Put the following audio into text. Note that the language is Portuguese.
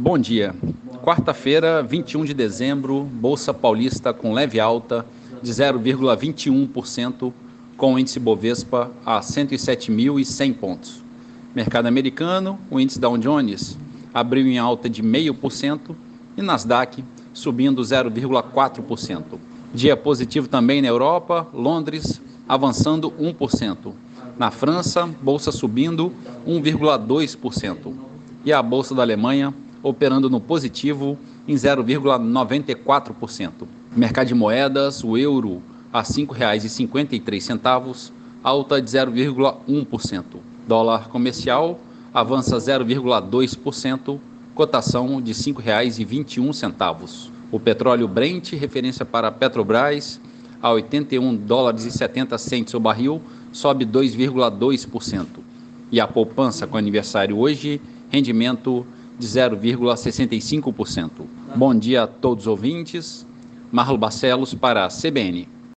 Bom dia. Quarta-feira, 21 de dezembro, Bolsa Paulista com leve alta de 0,21%, com o índice Bovespa a 107.100 pontos. Mercado americano, o índice Dow Jones abriu em alta de 0,5% e Nasdaq subindo 0,4%. Dia positivo também na Europa, Londres avançando 1%. Na França, bolsa subindo 1,2%. E a bolsa da Alemanha operando no positivo em 0,94%. Mercado de moedas, o euro a R$ 5,53, alta de 0,1%. Dólar comercial avança 0,2%, cotação de R$ 5,21. O petróleo Brent, referência para Petrobras, a 81 dólares e 70 centos o barril, sobe 2,2%. E a poupança com aniversário hoje, rendimento de 0,65%. Bom dia a todos os ouvintes. Marlo Barcelos para a CBN.